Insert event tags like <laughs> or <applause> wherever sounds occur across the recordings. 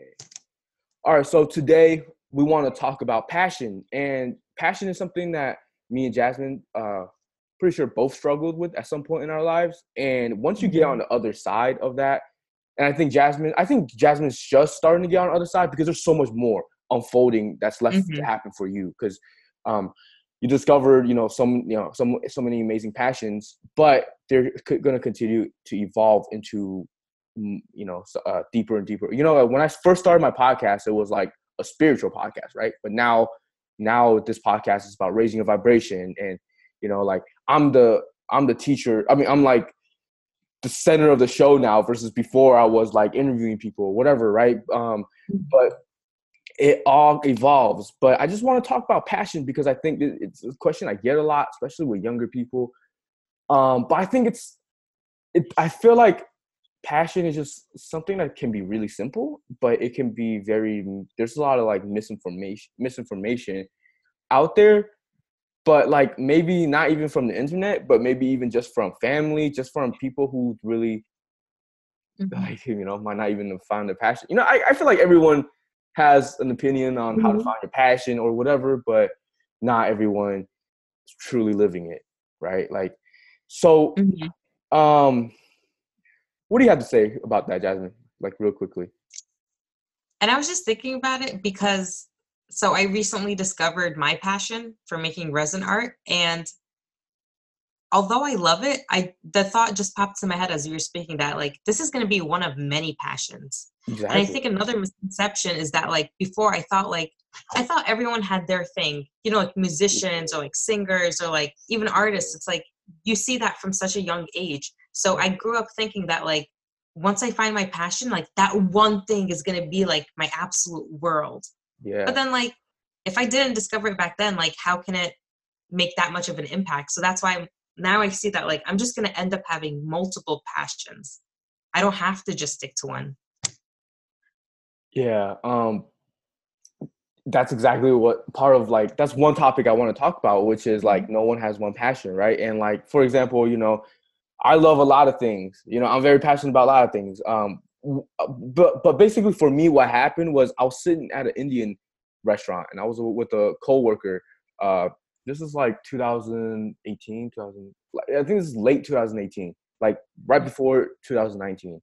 Okay. All right. So today we want to talk about passion, and passion is something that me and Jasmine, uh, pretty sure both struggled with at some point in our lives. And once you get on Mhm. the other side of that, and I think Jasmine, I think Jasmine's just starting to get on the other side because there's so much more unfolding that's left to Mhm. happen for you because um, you discovered, you know, some, you know, some, so many amazing passions, but they're going to continue to evolve into, you know, uh, deeper and deeper. You know, when I first started my podcast, it was like a spiritual podcast, right? But now, now this podcast is about raising a vibration, and you know, like I'm the I'm the teacher. I mean, I'm like the center of the show now versus before I was like interviewing people, whatever, right? Um, but it all evolves. But I just want to talk about passion because I think it's a question I get a lot, especially with younger people. Um, but I think it's, it, I feel like passion is just something that can be really simple, but it can be very. There's a lot of like misinformation, misinformation out there. But like maybe not even from the internet, but maybe even just from family, just from people who really Mhm. like you know might not even find their passion you know i, I feel like everyone has an opinion on how to Mhm. find your passion or whatever but not everyone is truly living it right like so Mhm. um what do you have to say about that jasmine like real quickly And I was just thinking about it because so I recently discovered my passion for making resin art and although I love it, I the thought just popped to my head as you were speaking that like this is going to be one of many passions. exactly And I think another misconception is that like before I thought like I thought everyone had their thing. You know, like musicians or like singers or like even artists. It's like you see that from such a young age. So I grew up thinking that like once I find my passion, like that one thing is gonna be like my absolute world. yeah But then like if I didn't discover it back then, like how can it make that much of an impact? So that's why I'm, now I see that like I'm just gonna end up having multiple passions. I don't have to just stick to one. yeah um that's exactly what part of like that's one topic i want to talk about which is like no one has one passion right and like for example you know i love a lot of things you know i'm very passionate about a lot of things um uh, but but basically for me what happened was i was sitting at an indian restaurant and i was with a coworker uh this is like 2018 2000 i think this is late 2018 like right before 2019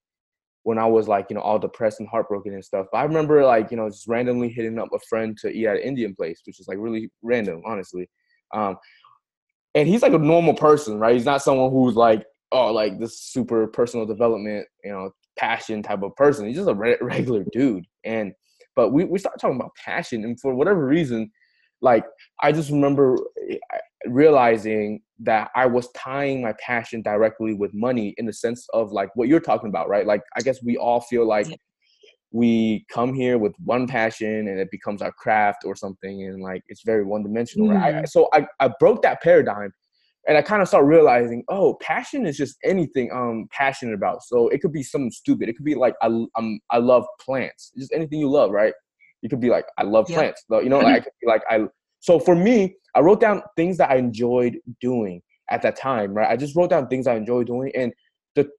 when I was like, you know, all depressed and heartbroken and stuff. But I remember like, you know, just randomly hitting up a friend to eat at an Indian place, which is like really random, honestly. Um, and he's like a normal person, right? He's not someone who's like, oh, like this super personal development, you know, passion type of person. He's just a re- <laughs> regular dude. And but we we started talking about passion, and for whatever reason, like I just remember eh, realizing that I was tying my passion directly with money in the sense of like what you're talking about, right? Like I guess we all feel like Yeah. we come here with one passion and it becomes our craft or something and like it's very one dimensional, right? I, Mhm. so I, I broke that paradigm and I kind of started realizing, oh, passion is just anything I'm passionate about. So it could be something stupid. It could be like I I'm I love plants. Just anything you love, right? You could be like I love Yeah. plants. though. You know, like I could be like I. So for me, I wrote down things that I enjoyed doing at that time, right? I just wrote down things I enjoyed doing, and the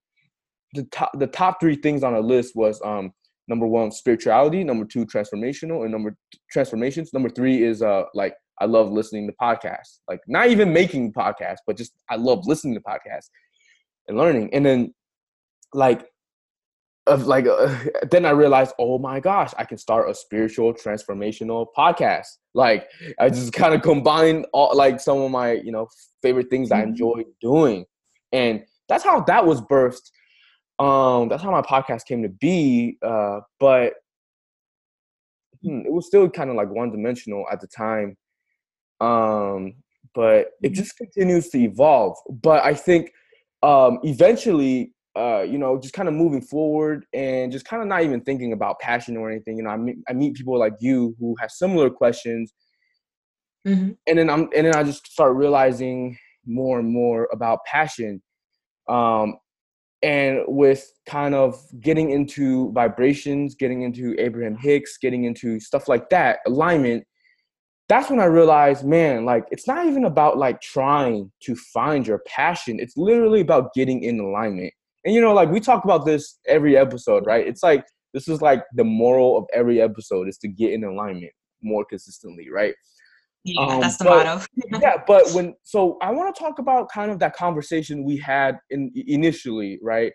the top the top three things on a list was um number one spirituality, number two transformational, and number transformations. Number three is uh like I love listening to podcasts, like not even making podcasts, but just I love listening to podcasts and learning. And then like of like uh, <laughs> then I realized, oh my gosh, I can start a spiritual transformational podcast. Like I just <laughs> kind of combined all like some of my you know favorite things I Mhm. enjoy doing, and that's how that was birthed. Um, that's how my podcast came to be. Uh, but hmm, it was still kind of like one dimensional at the time. Um, but it Mhm. just continues to evolve. But I think um, eventually, uh, you know, just kind of moving forward and just kind of not even thinking about passion or anything. You know, I meet I meet people like you who have similar questions, Mhm. and then I'm and then I just start realizing more and more about passion. Um, and with kind of getting into vibrations, getting into Abraham Hicks, getting into stuff like that, alignment, that's when I realized, man, like it's not even about like trying to find your passion. It's literally about getting in alignment. And you know, like we talk about this every episode, right? It's like this is like the moral of every episode is to get in alignment more consistently, right? Yeah, um, that's the but, motto. <laughs> yeah, but when so I want to talk about kind of that conversation we had in initially, right?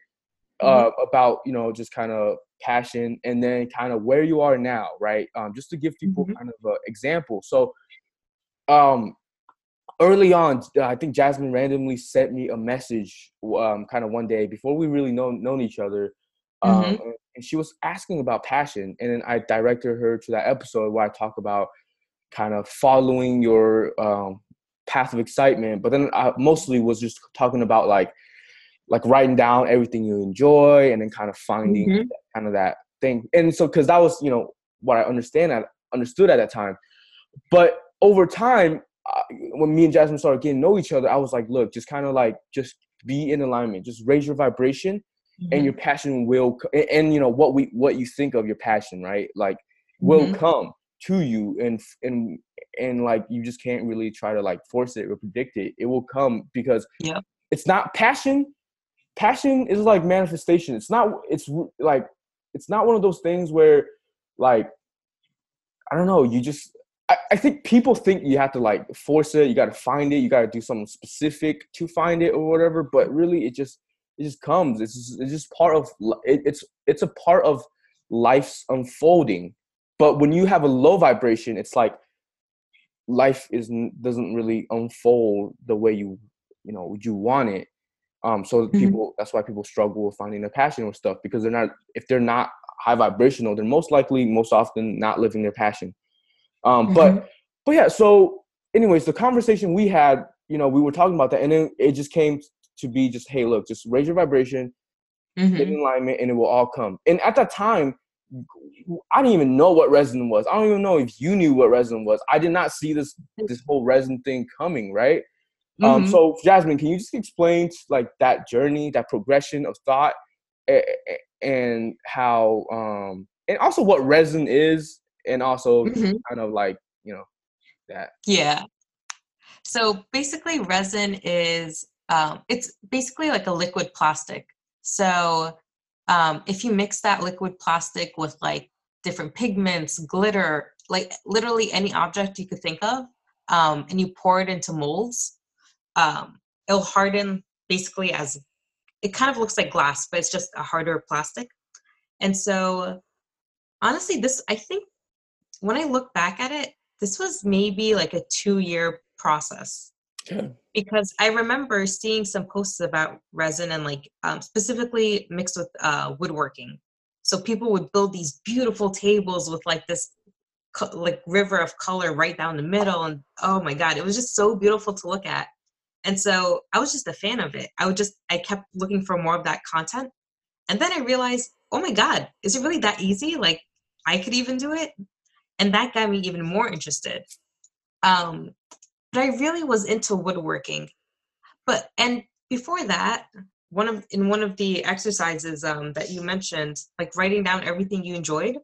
Mm-hmm. Uh, about you know just kind of passion and then kind of where you are now, right? Um, just to give people mm-hmm. kind of an example. So, um, early on, I think Jasmine randomly sent me a message, um, kind of one day before we really known known each other, um, mm-hmm. and she was asking about passion, and then I directed her to that episode where I talk about kind of following your um, path of excitement, but then I mostly was just talking about like like writing down everything you enjoy and then kind of finding mm-hmm. kind of that thing. And so because that was you know what I understand I understood at that time, but over time uh, when me and Jasmine started getting to know each other, I was like, look, just kind of like just be in alignment, just raise your vibration, mm-hmm. and your passion will. And, and, you know what we what you think of your passion, right? Like will mm-hmm. come to you, and and and like you just can't really try to like force it or predict it. It will come because yeah. it's not passion. Passion is like manifestation. It's not. It's like it's not one of those things where like I don't know. You just I, I think people think you have to like force it. You got to find it. You got to do something specific to find it or whatever. But really, it just it just comes. It's just, it's just part of it, it's it's a part of life's unfolding. But when you have a low vibration, it's like life is doesn't really unfold the way you you know you want it. Um, so mm-hmm. people that's why people struggle with finding their passion or stuff because they're not if they're not high vibrational, they're most likely most often not living their passion. Um, mm-hmm. but but yeah, so anyways, the conversation we had, you know, we were talking about that, and then it just came to be just, hey, look, just raise your vibration, mm-hmm. get in alignment, and it will all come. And at that time, I didn't even know what resin was. I don't even know if you knew what resin was. I did not see this this whole resin thing coming, right? Um, mm-hmm. Um, so Jasmine, can you just explain like that journey, that progression of thought, and how, um, and also what resin is, and also mm-hmm. kind of like you know that yeah so basically resin is um, it's basically like a liquid plastic so um, if you mix that liquid plastic with like different pigments glitter like literally any object you could think of um, and you pour it into molds um, it'll harden basically as it kind of looks like glass but it's just a harder plastic and so honestly this i think when I look back at it, this was maybe like a two year process. Yeah. Because I remember seeing some posts about resin and like um, specifically mixed with uh, woodworking. So people would build these beautiful tables with like this co- like river of color right down the middle, and oh my god, it was just so beautiful to look at. And so I was just a fan of it. I would just I kept looking for more of that content, and then I realized, oh my god, is it really that easy? Like I could even do it? And that got me even more interested. Um, but i really was into woodworking. But and before that one of in one of the exercises um, that you mentioned like writing down everything you enjoyed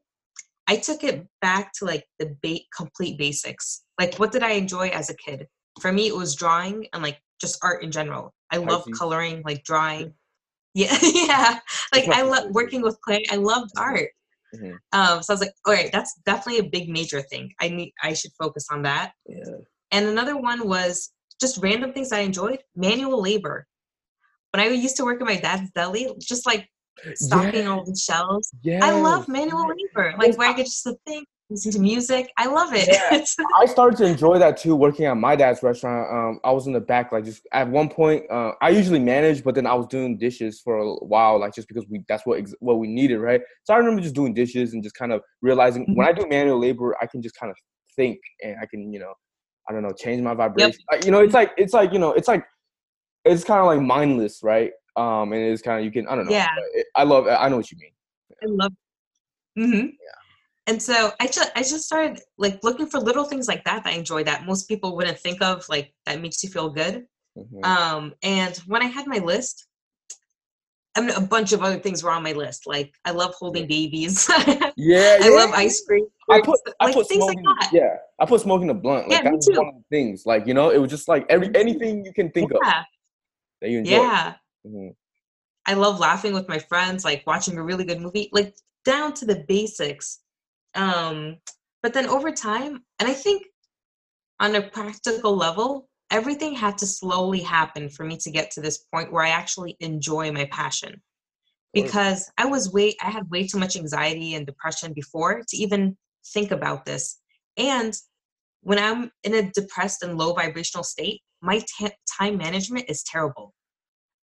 i took it back to like the ba- complete basics. Like what did i enjoy as a kid? For me it was drawing and like just art in general i love coloring like drawing <laughs> yeah <laughs> yeah like i love working with clay i loved art Mm-hmm. Um, so I was like, all right, that's definitely a big major thing. I need I should focus on that. Yeah. And another one was just random things I enjoyed, manual labor. When I used to work at my dad's deli, just like stocking yeah. all the shelves. Yeah. I love manual labor. Like where I could just think, listen to music. I love it. Yeah. <laughs> I started to enjoy that too, working at my dad's restaurant. Um, I was in the back, like just at one point, uh, I usually manage, but then I was doing dishes for a while, like just because we that's what ex- what we needed, right? So I remember just doing dishes and just kind of realizing mm-hmm. when I do manual labor, I can just kind of think and I can, you know, I don't know, change my vibration. Yep. Like, you know, it's like it's like you know, it's like it's kind of like mindless, right? Um, and it's kind of you can I don't know. Yeah. It, I love. I know what you mean. I love. Mm-hmm. Yeah and so I just I just started like looking for little things like that that I enjoy that most people wouldn't think of like that makes you feel good. Mm-hmm. Um, and when I had my list, I mean, a bunch of other things were on my list. Like I love holding babies. <laughs> yeah, I love ice cream. I put I like, put smoking, like Yeah, I put smoking a blunt. Like yeah, that's one of the things. Like you know, it was just like every anything you can think yeah. of that you enjoy. Yeah. Mm-hmm. I love laughing with my friends, like watching a really good movie. Like down to the basics. Um, but then over time, and I think on a practical level, everything had to slowly happen for me to get to this point where I actually enjoy my passion. Because I was way, I had way too much anxiety and depression before to even think about this. And when I'm in a depressed and low vibrational state, my t- time management is terrible.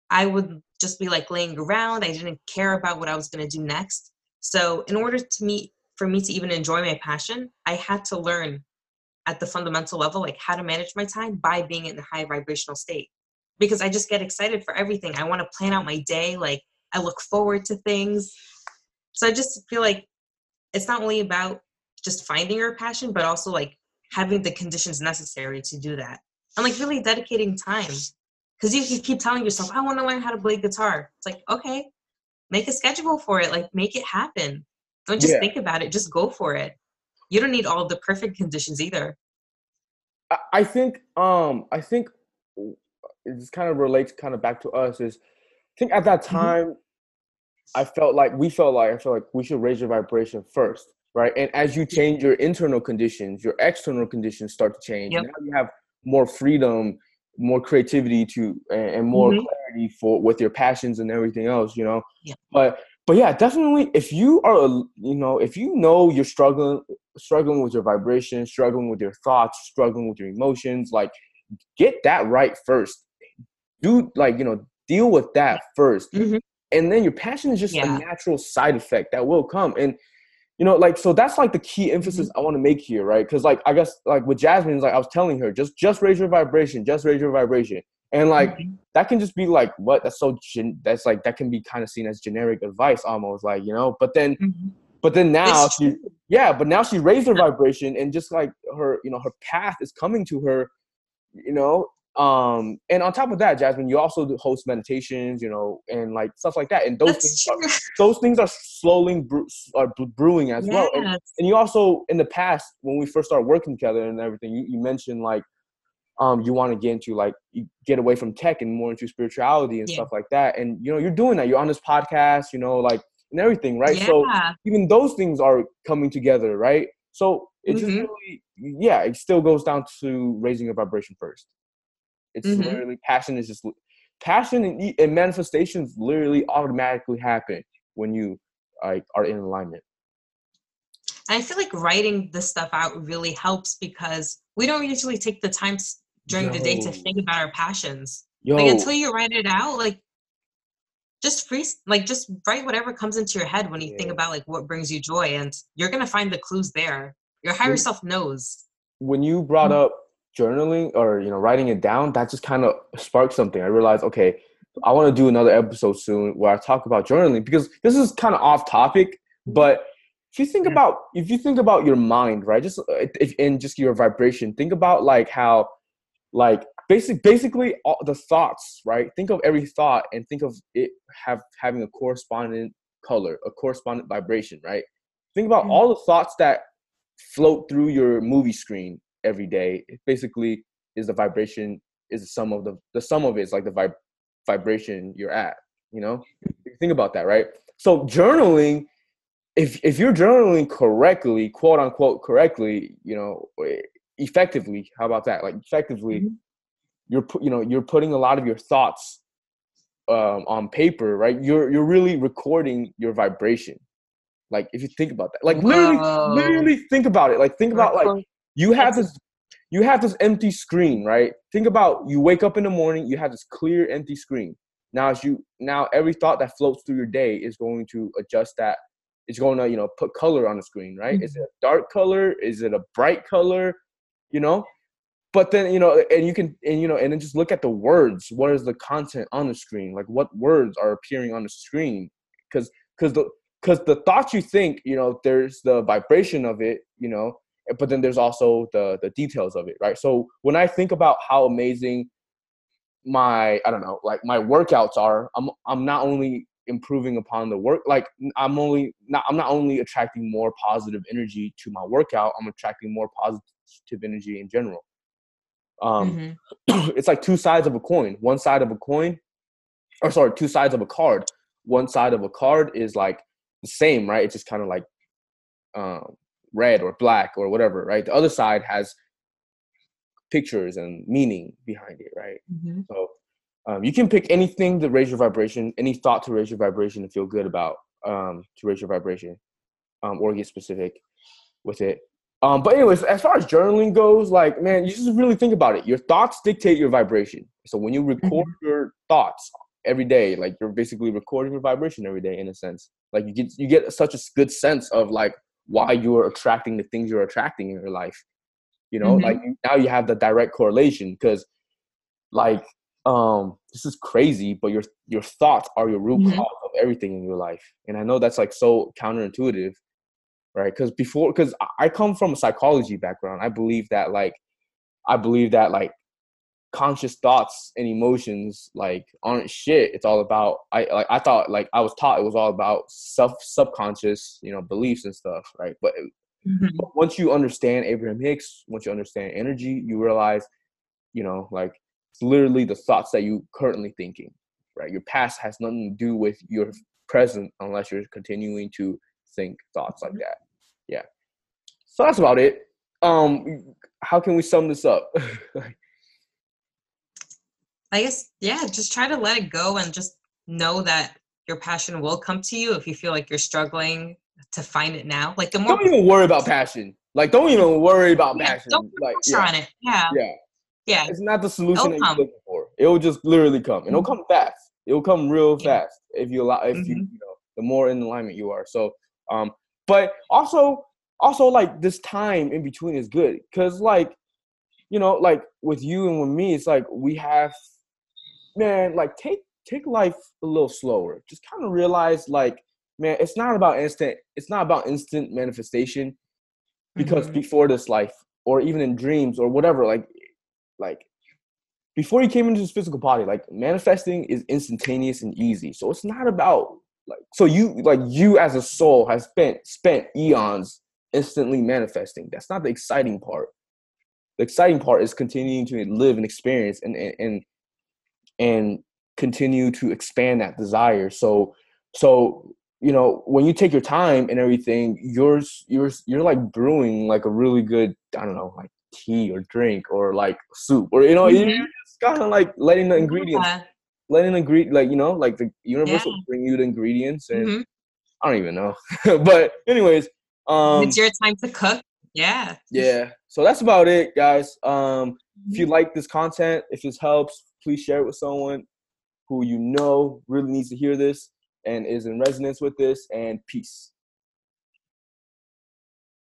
I would just be like laying around. I didn't care about what I was going to do next. So, in order to meet, for me to even enjoy my passion, I had to learn at the fundamental level, like how to manage my time by being in a high vibrational state. Because I just get excited for everything. I want to plan out my day. Like, I look forward to things. So, I just feel like it's not only about just finding your passion, but also like having the conditions necessary to do that and like really dedicating time because you can keep telling yourself i want to learn how to play guitar it's like okay make a schedule for it like make it happen don't just yeah. think about it just go for it you don't need all the perfect conditions either i think um i think it just kind of relates kind of back to us is i think at that mm-hmm. time mm-hmm. i felt like we felt like i felt like we should raise your vibration first right and as you change your internal conditions your external conditions start to change yep. now you have more freedom more creativity to and, more mm-hmm. clarity for with your passions and everything else you know yeah. but but yeah definitely if you are you know if you know you're struggling struggling with your vibration struggling with your thoughts struggling with your emotions like get that right first do like you know deal with that 1st mm-hmm. and then your passion is just yeah. a natural side effect that will come and you know like so that's like the key emphasis mm-hmm. i want to make here right because like i guess like with jasmine like i was telling her just just raise your vibration just raise your vibration and like mm-hmm. that can just be like what that's so gen- that's like that can be kind of seen as generic advice almost like you know but then mm-hmm. but then now it's she true. yeah but now she raised her vibration and just like her you know her path is coming to her you know um and on top of that jasmine you also host meditations you know and like stuff like that and those That's things are, those things are slowly bre- are brewing as yes. well and, and, you also in the past when we first started working together and everything you, you mentioned like um you want to get into like get away from tech and more into spirituality and yeah. stuff like that and you know you're doing that you're on this podcast you know like and everything right yeah. so even those things are coming together right so it mm-hmm. just really yeah it still goes down to raising your vibration first it's mm-hmm. literally passion is just passion and, and manifestations literally automatically happen when you like are in alignment. And I feel like writing this stuff out really helps because we don't usually take the time during Yo. the day to think about our passions. Yo. Like until you write it out, like just free like just write whatever comes into your head when you yeah. think about like what brings you joy and you're gonna find the clues there. Your higher when, self knows. When you brought mm-hmm. up journaling or you know writing it down that just kind of sparked something i realized okay i want to do another episode soon where i talk about journaling because this is kind of off topic but if you think about if you think about your mind right just uh, if in just your vibration think about like how like basic basically all the thoughts right? Think of every thought and think of it have having a corresponding color a correspondent vibration right? Think about mm-hmm. all the thoughts that float through your movie screen every day. It basically is the vibration is the sum of the the sum of it is like the vib- vibration you're at you know? Think about that right? So journaling if if you're journaling correctly quote unquote correctly you know effectively how about that like effectively mm-hmm. you're you know you're putting a lot of your thoughts um, on paper right you're you're really recording your vibration like if you think about that like literally Whoa. literally think about it like think about like you have this you have this empty screen, right? Think about you wake up in the morning, you have this clear empty screen. Now as you now every thought that floats through your day is going to adjust that. It's going to, you know, put color on the screen, right? Mm-hmm. Is it a dark color? Is it a bright color? You know? But then, you know, and you can and you know, and then just look at the words. What is the content on the screen? Like what words are appearing on the screen? Because because the because the thoughts you think, you know, there's the vibration of it, you know, but then there's also the the details of it right so when i think about how amazing my i don't know like my workouts are i'm i'm not only improving upon the work like i'm only not i'm not only attracting more positive energy to my workout i'm attracting more positive energy in general um mm-hmm. <clears throat> it's like two sides of a coin one side of a coin or sorry two sides of a card one side of a card is like the same, right? It's just kind of like um, red or black or whatever, right? The other side has pictures and meaning behind it, right? Mm-hmm. So um, you can pick anything to raise your vibration, any thought to raise your vibration and feel good about um, to raise your vibration, um, or get specific with it. Um, but anyways, as far as journaling goes, like man, you just really think about it. Your thoughts dictate your vibration. So when you record Mm-hmm. your thoughts every day, like you're basically recording your vibration every day in a sense. Like you get you get such a good sense of like why you're attracting the things you're attracting in your life. You know, Mhm. like now you have the direct correlation because like um this is crazy, but your your thoughts are your root Mhm. cause of everything in your life. And I know that's like so counterintuitive, right? Because before because I come from a psychology background. I believe that like I believe that like conscious thoughts and emotions like aren't shit. It's all about I like I thought like I was taught it was all about self subconscious, you know, beliefs and stuff, right? But Mhm. but once you understand Abraham Hicks, once you understand energy, you realize, you know, like it's literally the thoughts that you currently thinking, right? Your past has nothing to do with your present unless you're continuing to think thoughts like that. Yeah. So that's about it. Um, how can we sum this up? <laughs> I guess yeah, just try to let it go and just know that your passion will come to you if you feel like you're struggling to find it now. Like the more don't even worry about passion. Like, don't even worry about yeah, passion. don't put like, pressure yeah, on it. Yeah, yeah. yeah. it's not the solution that It'll you're looking for. It will just literally come, and it'll come fast. It'll come real Yeah. fast if you allow. If you, Mhm. you know, the more in alignment you are. So, um, but also, also like this time in between is good because, like, you know, like with you and with me, it's like we have, man, like take take life a little slower. Just kind of realize, like, man, it's not about instant. It's not about instant manifestation because Mhm. before this life or even in dreams or whatever like like before you came into this physical body like manifesting is instantaneous and easy so it's not about like so you like you as a soul has spent spent eons instantly manifesting that's not the exciting part the exciting part is continuing to live and experience and and and, and continue to expand that desire so so you know when you take your time and everything yours yours you're you're like brewing like a really good i don't know like tea or drink or like soup or you know Mhm. you're just kind of like letting the ingredients Yeah. Letting the ingredient like you know like the universe will bring you the ingredients and Mhm. i don't even know <laughs> but anyways um it's your time to cook. Yeah. yeah so that's about it guys um if Mm-hmm. you like this content if this helps please share it with someone who you know really needs to hear this and is in resonance with this and peace